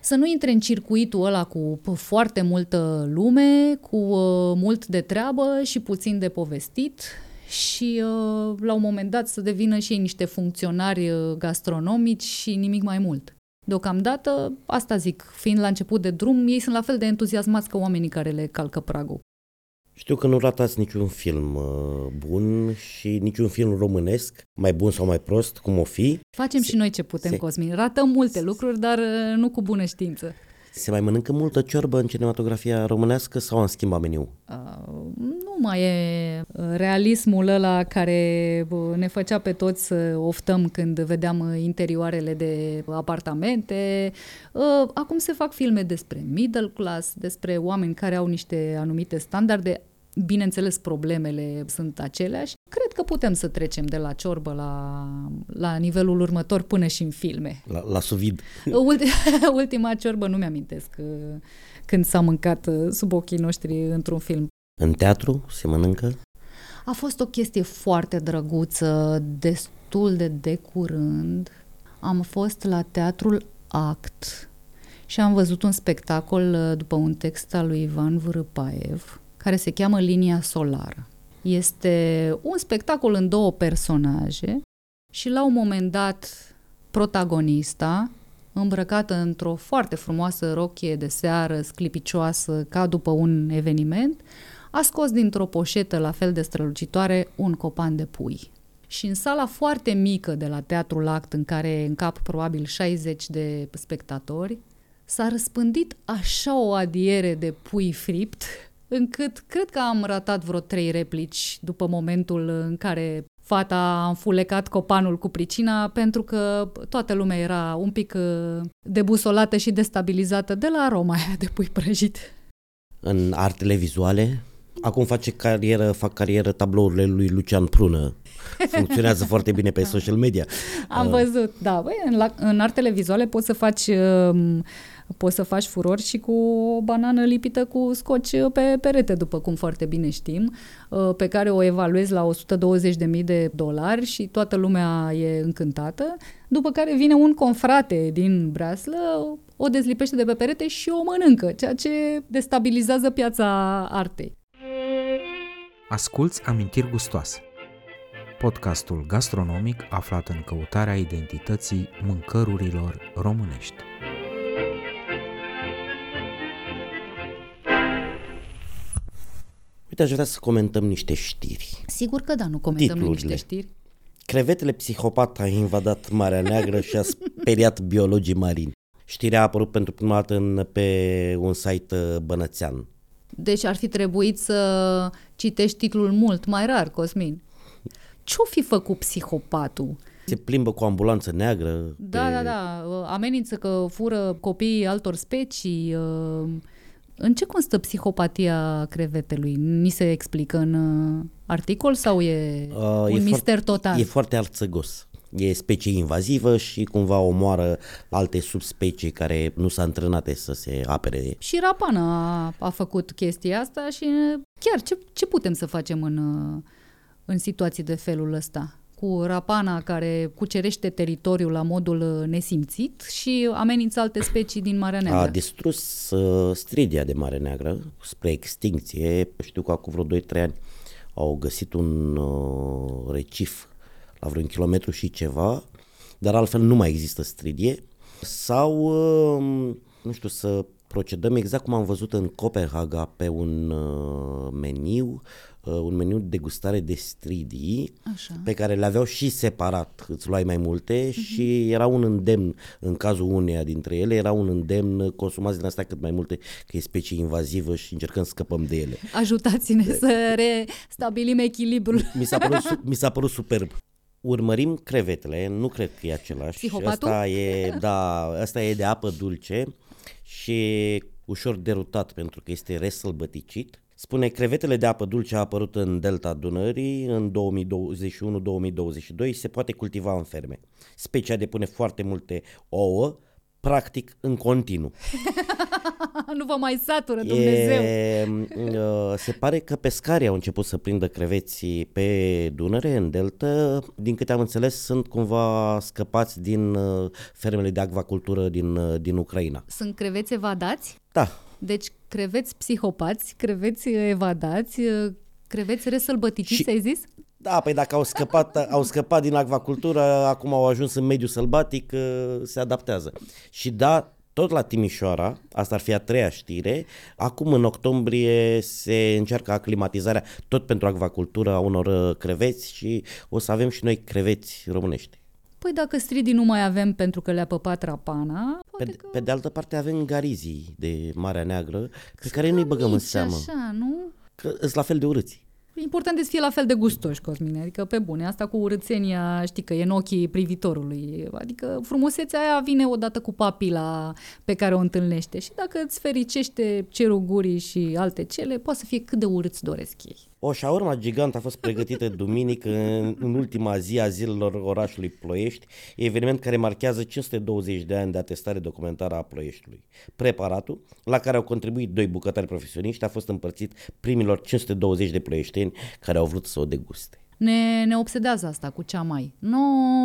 să nu intre în circuitul ăla cu foarte multă lume, cu uh, mult de treabă și puțin de povestit și uh, la un moment dat să devină și ei niște funcționari uh, gastronomici și nimic mai mult. Deocamdată, asta zic, fiind la început de drum, ei sunt la fel de entuziasmați ca oamenii care le calcă pragul.
Știu că nu ratați niciun film uh, bun și niciun film românesc, mai bun sau mai prost, cum o fi.
Facem se, și noi ce putem, se, Cosmin. Ratăm multe se, lucruri, dar uh, nu cu bună știință.
Se mai mănâncă multă ciorbă în cinematografia românească sau am schimbat meniu? Uh,
nu mai e uh, realismul ăla care ne făcea pe toți să oftăm când vedeam interioarele de apartamente. Uh, acum se fac filme despre middle class, despre oameni care au niște anumite standarde. Bineînțeles, problemele sunt aceleași. Cred că putem să trecem de la ciorbă la, la nivelul următor până și în filme.
La, la suvid.
Ultima ciorbă nu mi-amintesc uh, când s-a mâncat uh, sub ochii noștri într-un film.
În teatru se mănâncă?
A fost o chestie foarte drăguță, destul de de curând. Am fost la teatrul Act și am văzut un spectacol uh, după un text al lui Ivan Vârâpaev care se cheamă Linia Solară. Este un spectacol în două personaje și la un moment dat protagonista, îmbrăcată într-o foarte frumoasă rochie de seară, sclipicioasă, ca după un eveniment, a scos dintr-o poșetă la fel de strălucitoare un copan de pui. Și în sala foarte mică de la Teatrul Act, în care încap probabil 60 de spectatori, s-a răspândit așa o adiere de pui fript, încât cred că am ratat vreo trei replici după momentul în care fata a înfulecat copanul cu pricina pentru că toată lumea era un pic uh, debusolată și destabilizată de la aroma aia de pui prăjit.
În artele vizuale, acum face carieră, fac carieră tablourile lui Lucian Prună. Funcționează foarte bine pe social media.
Am uh. văzut, da. Băi, în, la, în artele vizuale poți să faci uh, poți să faci furori și cu o banană lipită cu scoci pe perete, după cum foarte bine știm, uh, pe care o evaluezi la 120.000 de dolari și toată lumea e încântată, după care vine un confrate din Breaslă, o dezlipește de pe perete și o mănâncă, ceea ce destabilizează piața artei.
Asculți amintiri gustoase. Podcastul gastronomic aflat în căutarea identității mâncărurilor românești.
Uite, aș vrea să comentăm niște știri.
Sigur că da, nu comentăm noi niște
Titlurile.
știri.
Crevetele psihopat a invadat Marea Neagră și a speriat biologii marini. Știrea a apărut pentru prima dată în, pe un site uh, bănățean.
Deci ar fi trebuit să citești titlul mult mai rar, Cosmin. Ce-o fi făcut psihopatul?
Se plimbă cu o ambulanță neagră.
Da,
pe-
da, da. Amenință că fură copiii altor specii. uh, În ce constă psihopatia crevetelui? Ni se explică în uh, articol sau e
Uh,
un
e
mister
foarte,
total?
E foarte arțăgos. E specie invazivă și cumva omoară alte subspecii care nu s-au antrenate să se apere.
Și Rapana a, a făcut chestia asta și uh, chiar ce, ce putem să facem în, uh, în situații de felul ăsta? Cu Rapana care cucerește teritoriul la modul uh, nesimțit și amenință alte specii din Marea Neagră.
A distrus uh, stridia de Mare Neagră spre extinție. Știu că acum vreo 2-3 ani au găsit un uh, recif la vreun kilometru și ceva, dar altfel nu mai există stridie. Sau, uh, nu știu, să procedăm exact cum am văzut în Copenhaga pe un uh, meniu, uh, un meniu de degustare de stridii,
Așa.
pe care le aveau și separat, îți luai mai multe uh-huh. și era un îndemn, în cazul uneia dintre ele, era un îndemn, consumați din astea cât mai multe, că e specie invazivă și încercăm să scăpăm de ele.
Ajutați-ne să restabilim echilibrul.
Mi s-a părut, su- mi s-a părut superb. Urmărim crevetele, nu cred că e același.
Psihopatul?
Asta e, da, asta e de apă dulce și ușor derutat pentru că este resălbăticit. Spune crevetele de apă dulce a apărut în delta Dunării în 2021-2022 se poate cultiva în ferme. Specia depune foarte multe ouă, practic în continuu.
nu vă mai satură Dumnezeu.
E, uh, se pare că pescarii au început să prindă creveți pe Dunăre, în delta. Din câte am înțeles, sunt cumva scăpați din uh, fermele de acvacultură din, uh, din Ucraina.
Sunt creveți evadați?
Da,
Deci creveți psihopați, creveți evadați, creveți resălbăticiți,
Și-
ai zis?
Da, păi dacă au scăpat, au scăpat din acvacultură, acum au ajuns în mediul sălbatic, uh, se adaptează. Și da, tot la Timișoara, asta ar fi a treia știre, acum în octombrie se încearcă aclimatizarea tot pentru acvacultură a unor uh, creveți și o să avem și noi creveți românești.
Păi dacă stridii nu mai avem pentru că le-a păpat rapana,
Pe,
poate că...
pe de altă parte avem garizii de Marea Neagră, pe care nu-i băgăm în
mici,
seamă,
Așa, nu?
că sunt la fel de urâți.
Important e să fie la fel de gustoși, Cosmine, adică pe bune. Asta cu urâțenia, știi că e în ochii privitorului. Adică frumusețea aia vine odată cu papila pe care o întâlnește și dacă îți fericește cerul gurii și alte cele, poate să fie cât de urâți doresc ei.
O șaurma gigant a fost pregătită duminică în, în ultima zi a zilelor orașului Ploiești, eveniment care marchează 520 de ani de atestare documentară a Ploieștiului. Preparatul, la care au contribuit doi bucătari profesioniști, a fost împărțit primilor 520 de ploieșteni care au vrut să o deguste.
Ne, ne obsedează asta cu cea mai. No,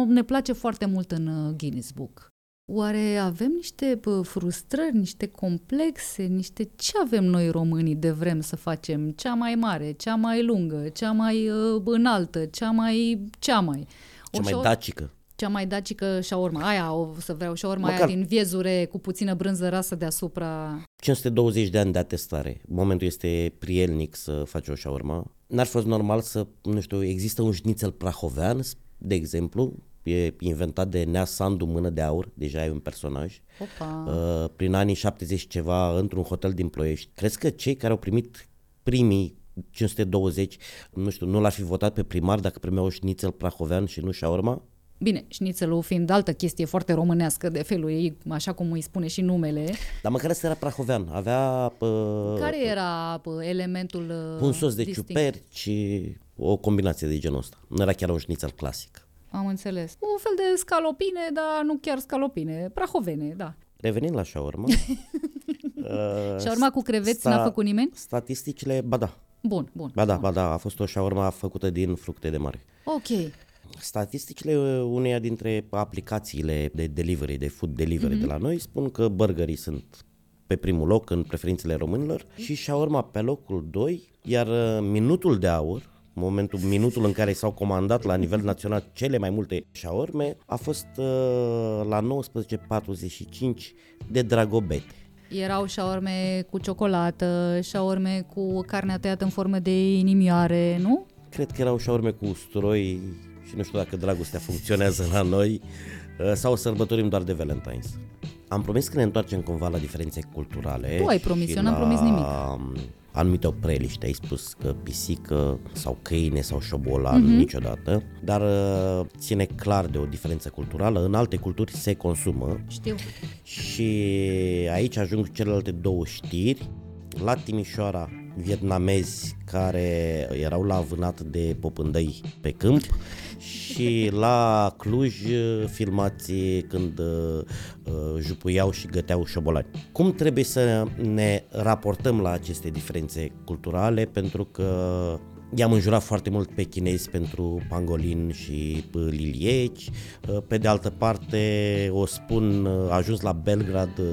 ne place foarte mult în uh, Guinness Book. Oare avem niște bă, frustrări, niște complexe, niște... Ce avem noi românii de vrem să facem? Cea mai mare, cea mai lungă, cea mai uh, înaltă, cea mai... cea mai...
Ce
O
mai
șaur-
dacică.
Cea mai dacică șaurma. Aia o să vreau șaurma aia
Măcar-
din viezure cu puțină brânză rasă deasupra.
520 de ani de atestare. Momentul este prielnic să faci o șaurma. N-ar fost normal să, nu știu, există un șnițel prahovean, de exemplu, e inventat de Nea Sandu Mână de Aur, deja e un personaj,
Opa.
uh, prin anii 70 ceva, într-un hotel din Ploiești. Crezi că cei care au primit primii 520, nu știu, nu l-ar fi votat pe primar dacă primeau șnițel prahovean și nu șaurma?
Bine, șnițelul fiind altă chestie foarte românească de felul ei, așa cum îi spune și numele.
Dar măcar ăsta era prahovean, avea uh,
Care era pă, elementul uh,
un sos de
distinct?
ciuperci și o combinație de genul ăsta. Nu era chiar un șnițel clasic.
Am înțeles. Un fel de scalopine, dar nu chiar scalopine, prahovene, da.
Revenind la șaurma, uh,
Și urma cu creveți n-a făcut nimeni?
Statisticile, ba da,
Bun, bun.
ba da,
bun.
ba da, a fost o șaurma făcută din fructe de mare.
Ok.
Statisticile uneia dintre aplicațiile de delivery, de food delivery mm-hmm. de la noi spun că burgerii sunt pe primul loc în preferințele românilor și shawarma pe locul 2, iar uh, minutul de aur, momentul, minutul în care s-au comandat la nivel național cele mai multe shawarme, a fost uh, la 19.45 de dragobete.
Erau șaorme cu ciocolată, șaorme cu carnea tăiată în formă de inimioare, nu?
Cred că erau șaurme cu usturoi și nu știu dacă dragostea funcționează la noi uh, sau sărbătorim doar de Valentine's. Am promis că ne întoarcem cumva la diferențe culturale.
Tu ai promis,
și
eu n-am promis nimic.
La Anumite opreliște, ai spus că pisică sau câine sau șobolan
Mhm.
niciodată, dar uh, ține clar de o diferență culturală. În alte culturi se consumă
Știu.
și aici ajung celelalte două știri. La Timișoara, vietnamezi care erau la vânat de popândăi pe câmp și la Cluj filmați când uh, uh, jupuiau și găteau șobolani. Cum trebuie să ne raportăm la aceste diferențe culturale pentru că I-am înjurat foarte mult pe chinezi pentru pangolin și uh, lilieci. Uh, Pe de altă parte, o spun, uh, a ajuns la Belgrad, uh,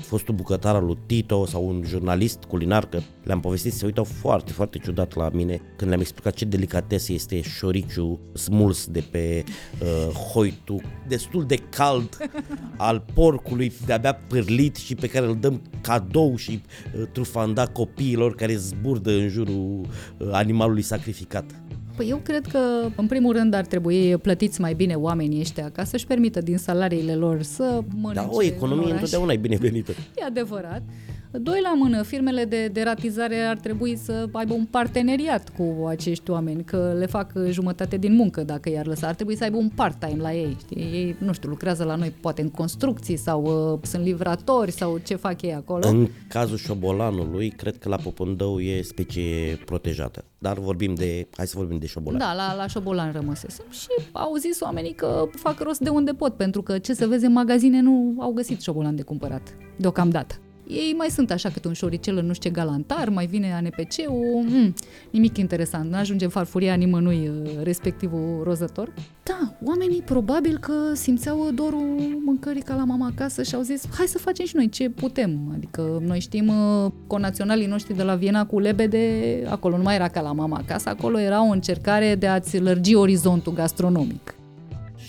fostul bucătar al lui Tito sau un jurnalist culinar, că le-am povestit, se uitau foarte, foarte ciudat la mine când le-am explicat ce delicatesă este șoriciu smuls de pe uh, hoitu, destul de cald al porcului, de-abia pârlit și pe care îl dăm cadou și uh, trufanda copiilor care zburdă în jurul uh, animalului sacrificat.
Păi eu cred că, în primul rând, ar trebui plătiți mai bine oamenii ăștia ca să-și permită din salariile lor să mănânce
Da, o economie
în oraș.
întotdeauna e binevenită.
E adevărat. Doi la mână, firmele de, de ratizare ar trebui să aibă un parteneriat cu acești oameni, că le fac jumătate din muncă dacă i-ar lăsa. Ar trebui să aibă un part-time la ei. Știi? Ei, nu știu, lucrează la noi poate în construcții sau uh, sunt livratori sau ce fac ei acolo.
În cazul șobolanului, cred că la Popândău e specie protejată. Dar vorbim de, hai să vorbim de șobolan.
Da, la, la șobolan rămăsesem și au zis oamenii că fac rost de unde pot, pentru că ce să vezi în magazine nu au găsit șobolan de cumpărat, deocamdată. Ei mai sunt așa cât un șoricel în nu știu ce galantar, mai vine ANPC-ul, mm, nimic interesant, nu ajunge în farfuria nimănui uh, respectivul rozător. Da, oamenii probabil că simțeau dorul mâncării ca la mama acasă și au zis hai să facem și noi ce putem. Adică noi știm uh, conaționalii noștri de la Viena cu lebede, acolo nu mai era ca la mama acasă, acolo era o încercare de a-ți lărgi orizontul gastronomic.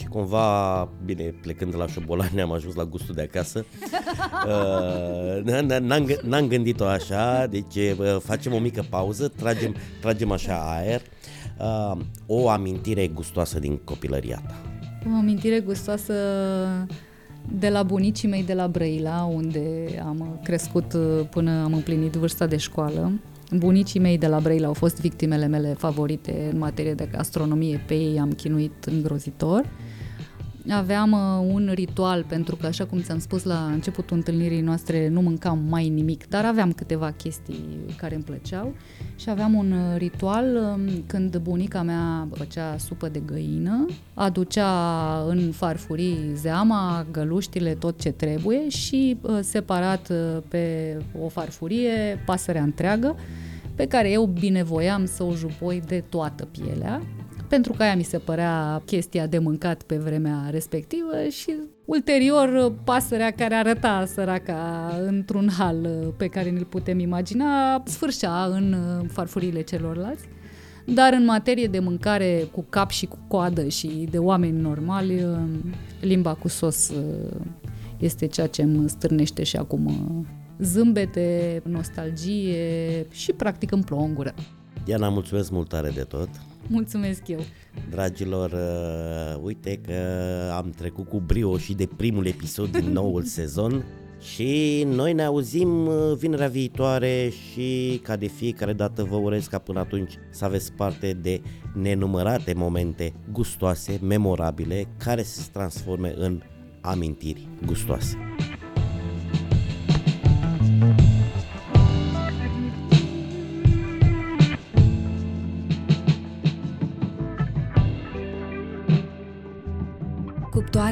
Și cumva, bine, plecând de la șobolan, ne-am ajuns la gustul de acasă. Uh, n- n- n-am, gă- n-am gândit-o așa, deci uh, facem o mică pauză, tragem, tragem așa aer. Uh, o amintire gustoasă din copilăria ta.
O amintire gustoasă de la bunicii mei de la Brăila, unde am crescut uh, până am împlinit vârsta de școală. Bunicii mei de la Brăila au fost victimele mele favorite în materie de gastronomie, pe ei am chinuit îngrozitor. Aveam uh, un ritual, pentru că, așa cum ți-am spus la începutul întâlnirii noastre, nu mâncam mai nimic, dar aveam câteva chestii care îmi plăceau și aveam un uh, ritual um, când bunica mea făcea supă de găină, aducea în farfurii zeama, găluștile, tot ce trebuie și uh, separat uh, pe o farfurie pasărea întreagă, pe care eu binevoiam să o jupoi de toată pielea, pentru că aia mi se părea chestia de mâncat pe vremea respectivă și ulterior pasărea care arăta săraca într-un hal pe care ne-l putem imagina sfârșea în uh, farfurile celorlalți. Dar în materie de mâncare cu cap și cu coadă și de oameni normali, uh, limba cu sos uh, este ceea ce îmi stârnește și acum uh, zâmbete, nostalgie și practic îmi plouă în gură.
Diana, mulțumesc mult tare de tot.
Mulțumesc eu!
Dragilor, uh, uite că am trecut cu brio și de primul episod din noul sezon și noi ne auzim uh, vinerea viitoare și ca de fiecare dată vă urez ca până atunci să aveți parte de nenumărate momente gustoase, memorabile, care să se transforme în amintiri gustoase.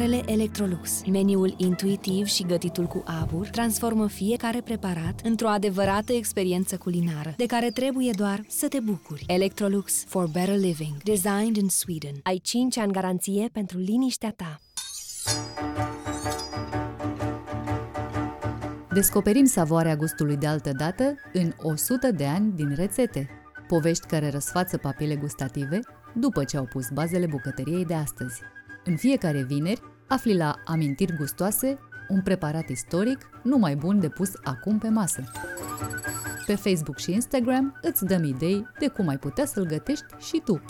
Cuptoarele Electrolux, meniul intuitiv și gătitul cu abur, transformă fiecare preparat într-o adevărată experiență culinară, de care trebuie doar să te bucuri. Electrolux for better living, designed in Sweden.
Ai 5 ani garanție pentru liniștea ta.
Descoperim savoarea gustului de altă dată în 100 de ani din rețete. Povești care răsfață papile gustative după ce au pus bazele bucătăriei de astăzi. În fiecare vineri afli la Amintiri Gustoase un preparat istoric numai bun de pus acum pe masă. Pe Facebook și Instagram îți dăm idei de cum ai putea să-l gătești și tu.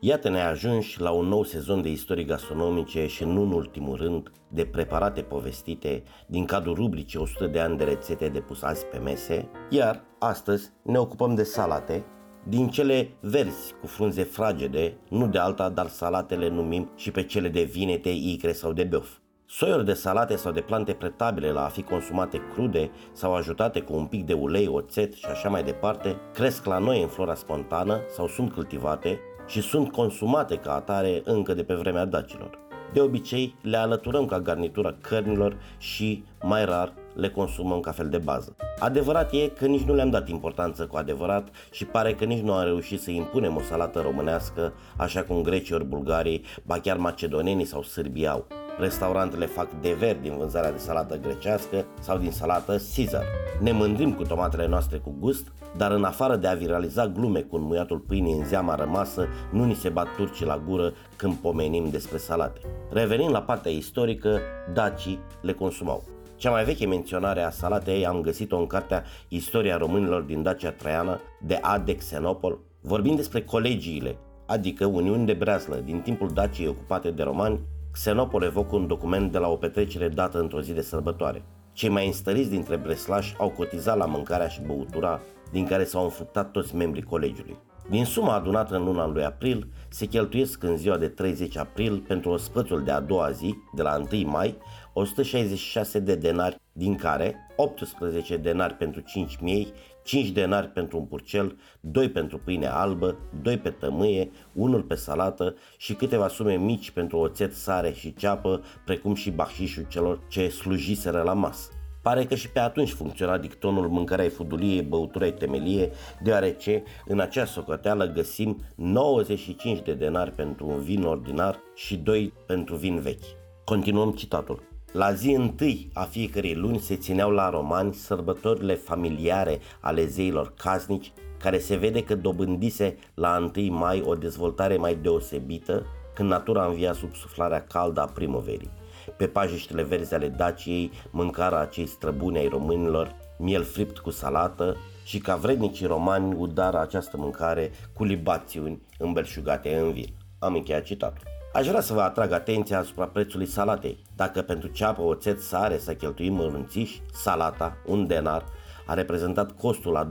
Iată ne ajungi la un nou sezon de istorii gastronomice și nu în ultimul rând de preparate povestite din cadrul rubricii 100 de ani de rețete de pus azi pe mese, iar astăzi ne ocupăm de salate, din cele verzi cu frunze fragede, nu de alta, dar salatele numim și pe cele de vinete, icre sau de băf. Soiuri de salate sau de plante pretabile la a fi consumate crude sau ajutate cu un pic de ulei, oțet și așa mai departe, cresc la noi în flora spontană sau sunt cultivate și sunt consumate ca atare încă de pe vremea dacilor. De obicei, le alăturăm ca garnitura cărnilor și, mai rar, le consumăm ca fel de bază. Adevărat e că nici nu le-am dat importanță cu adevărat și pare că nici nu am reușit să impunem o salată românească așa cum grecii ori bulgarii, ba chiar macedonenii sau sârbii au. Restaurantele fac dever din vânzarea de salată grecească sau din salată Caesar. Ne mândrim cu tomatele noastre cu gust, dar în afară de a viraliza glume cu înmuiatul pâinii în zeama rămasă, nu ni se bat turcii la gură când pomenim despre salate. Revenind la partea istorică, dacii le consumau. Cea mai veche menționare a salatei am găsit-o în cartea Istoria românilor din Dacia Traiană de Ade Xenopol, vorbind despre colegiile, adică uniuni de breaslă din timpul Daciei ocupate de romani, Xenopol evocă un document de la o petrecere dată într-o zi de sărbătoare. Cei mai înstăriți dintre breslași au cotizat la mâncarea și băutura din care s-au înfructat toți membrii colegiului. Din suma adunată în luna lui april, se cheltuiesc în ziua de 30 april pentru ospățul de a doua zi, de la 1 mai, 166 de denari, din care 18 denari pentru 5 miei, 5 denari pentru un purcel, 2 pentru pâine albă, 2 pe tămâie, unul pe salată și câteva sume mici pentru oțet, sare și ceapă, precum și baxișul celor ce slujiseră la masă. Pare că și pe atunci funcționa dictonul mâncarea fudulie, băutura temelie, deoarece în acea socoteală găsim 95 de denari pentru un vin ordinar și 2 pentru vin vechi. Continuăm citatul. La zi întâi a fiecărei luni se țineau la romani sărbătorile familiare ale zeilor casnici, care se vede că dobândise la 1 mai o dezvoltare mai deosebită când natura învia sub suflarea caldă a primăverii. Pe pajiștele verzi ale Daciei, mâncarea acei străbuni ai românilor, miel fript cu salată și ca vrednicii romani udara această mâncare cu libațiuni îmbelșugate în vin. Am încheiat citatul. Aș vrea să vă atrag atenția asupra prețului salatei. Dacă pentru ceapă, oțet, sare să cheltuim mărunțiși, salata, un denar, a reprezentat costul la 20%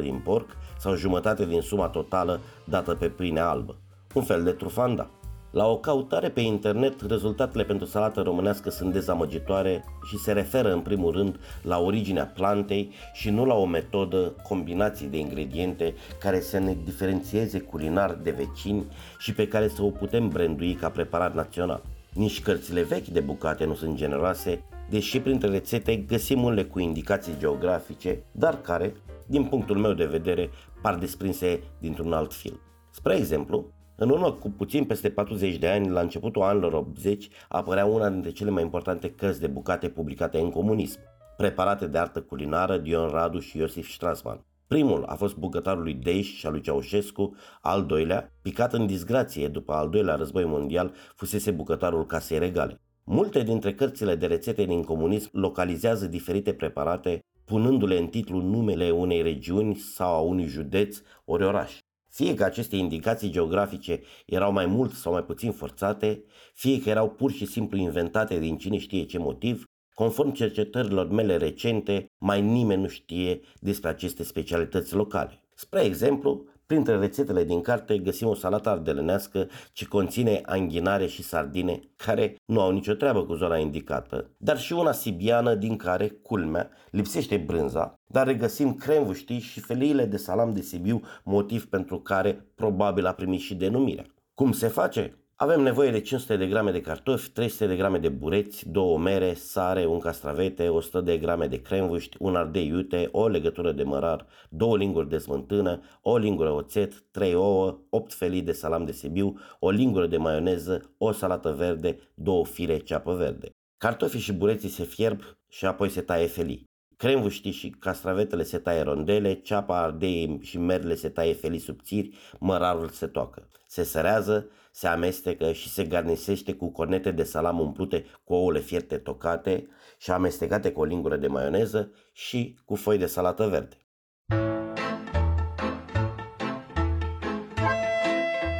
din porc sau jumătate din suma totală dată pe pâine albă. Un fel de trufanda. La o căutare pe internet, rezultatele pentru salată românească sunt dezamăgitoare și se referă în primul rând la originea plantei și nu la o metodă combinații de ingrediente care să ne diferențieze culinar de vecini și pe care să o putem brandui ca preparat național. Nici cărțile vechi de bucate nu sunt generoase, deși printre rețete găsim unele cu indicații geografice, dar care, din punctul meu de vedere, par desprinse dintr-un alt film. Spre exemplu, în urmă cu puțin peste 40 de ani, la începutul anilor 80, apărea una dintre cele mai importante cărți de bucate publicate în comunism, preparate de artă culinară Dion Radu și Iosif Strassman. Primul a fost bucătarul lui Deiș și al lui Ceaușescu, al doilea, picat în disgrație după al doilea război mondial, fusese bucătarul casei regale. Multe dintre cărțile de rețete din comunism localizează diferite preparate, punându-le în titlu numele unei regiuni sau a unui județ ori oraș. Fie că aceste indicații geografice erau mai mult sau mai puțin forțate, fie că erau pur și simplu inventate din cine știe ce motiv, conform cercetărilor mele recente, mai nimeni nu știe despre aceste specialități locale. Spre exemplu, Printre rețetele din carte găsim o salată ardelenească ce conține anghinare și sardine, care nu au nicio treabă cu zona indicată, dar și una sibiană din care, culmea, lipsește brânza, dar regăsim cremvuștii și feliile de salam de Sibiu, motiv pentru care probabil a primit și denumirea. Cum se face? Avem nevoie de 500 de grame de cartofi, 300 de grame de bureți, două mere, sare, un castravete, 100 de grame de cremvuști, un ardei iute, o legătură de mărar, două linguri de smântână, o lingură oțet, 3 ouă, 8 felii de salam de Sibiu, o lingură de maioneză, o salată verde, două fire ceapă verde. Cartofii și bureții se fierb și apoi se taie felii. cremvul știi și castravetele se taie rondele, ceapa ardei și merle se taie felii subțiri, mărarul se toacă. Se sărează, se amestecă și se garnisește cu cornete de salam umplute cu ouăle fierte tocate și amestecate cu o lingură de maioneză și cu foi de salată verde.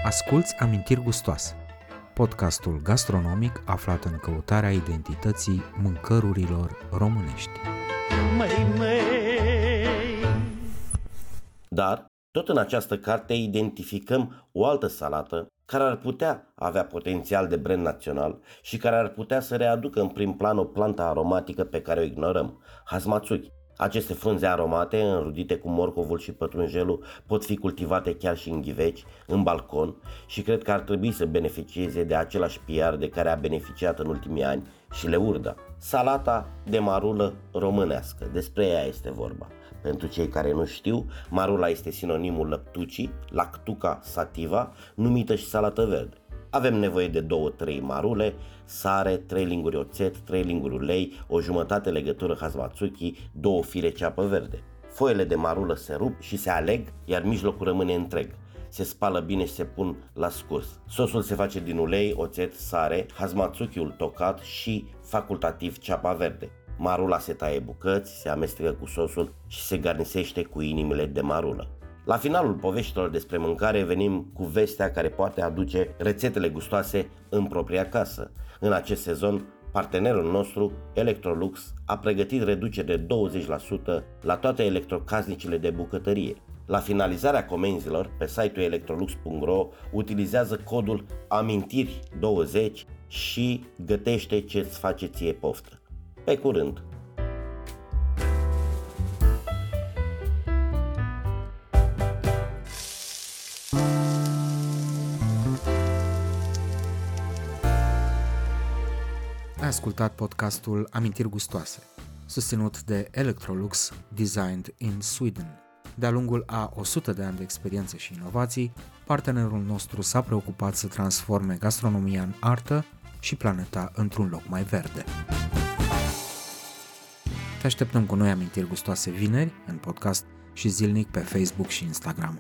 Asculți amintiri gustoase podcastul gastronomic aflat în căutarea identității mâncărurilor românești. Măi, măi.
Dar, tot în această carte identificăm o altă salată care ar putea avea potențial de brand național și care ar putea să readucă în prim plan o plantă aromatică pe care o ignorăm, Hazmatsuki. Aceste frunze aromate, înrudite cu morcovul și pătrunjelul, pot fi cultivate chiar și în ghiveci, în balcon și cred că ar trebui să beneficieze de același PR de care a beneficiat în ultimii ani și le urda. Salata de marulă românească, despre ea este vorba. Pentru cei care nu știu, marula este sinonimul lăptucii, lactuca sativa, numită și salată verde. Avem nevoie de 2-3 marule, sare, 3 linguri oțet, 3 linguri ulei, o jumătate legătură hazmatsuki, două fire ceapă verde. Foile de marulă se rup și se aleg, iar mijlocul rămâne întreg. Se spală bine și se pun la scurs. Sosul se face din ulei, oțet, sare, hazmatsuki-ul tocat și facultativ ceapa verde. Marula se taie bucăți, se amestecă cu sosul și se garnisește cu inimile de marulă. La finalul poveștilor despre mâncare venim cu vestea care poate aduce rețetele gustoase în propria casă. În acest sezon, partenerul nostru, Electrolux, a pregătit reducere de 20% la toate electrocasnicile de bucătărie. La finalizarea comenzilor, pe site-ul electrolux.ro utilizează codul amintiri20 și gătește ce-ți face ție poftă. Pe curând!
Ai ascultat podcastul Amintiri Gustoase, susținut de Electrolux, designed in Sweden. De-a lungul a 100 de ani de experiență și inovații, partenerul nostru s-a preocupat să transforme gastronomia în artă și planeta într-un loc mai verde. Te așteptăm cu noi amintiri gustoase vineri, în podcast și zilnic pe Facebook și Instagram.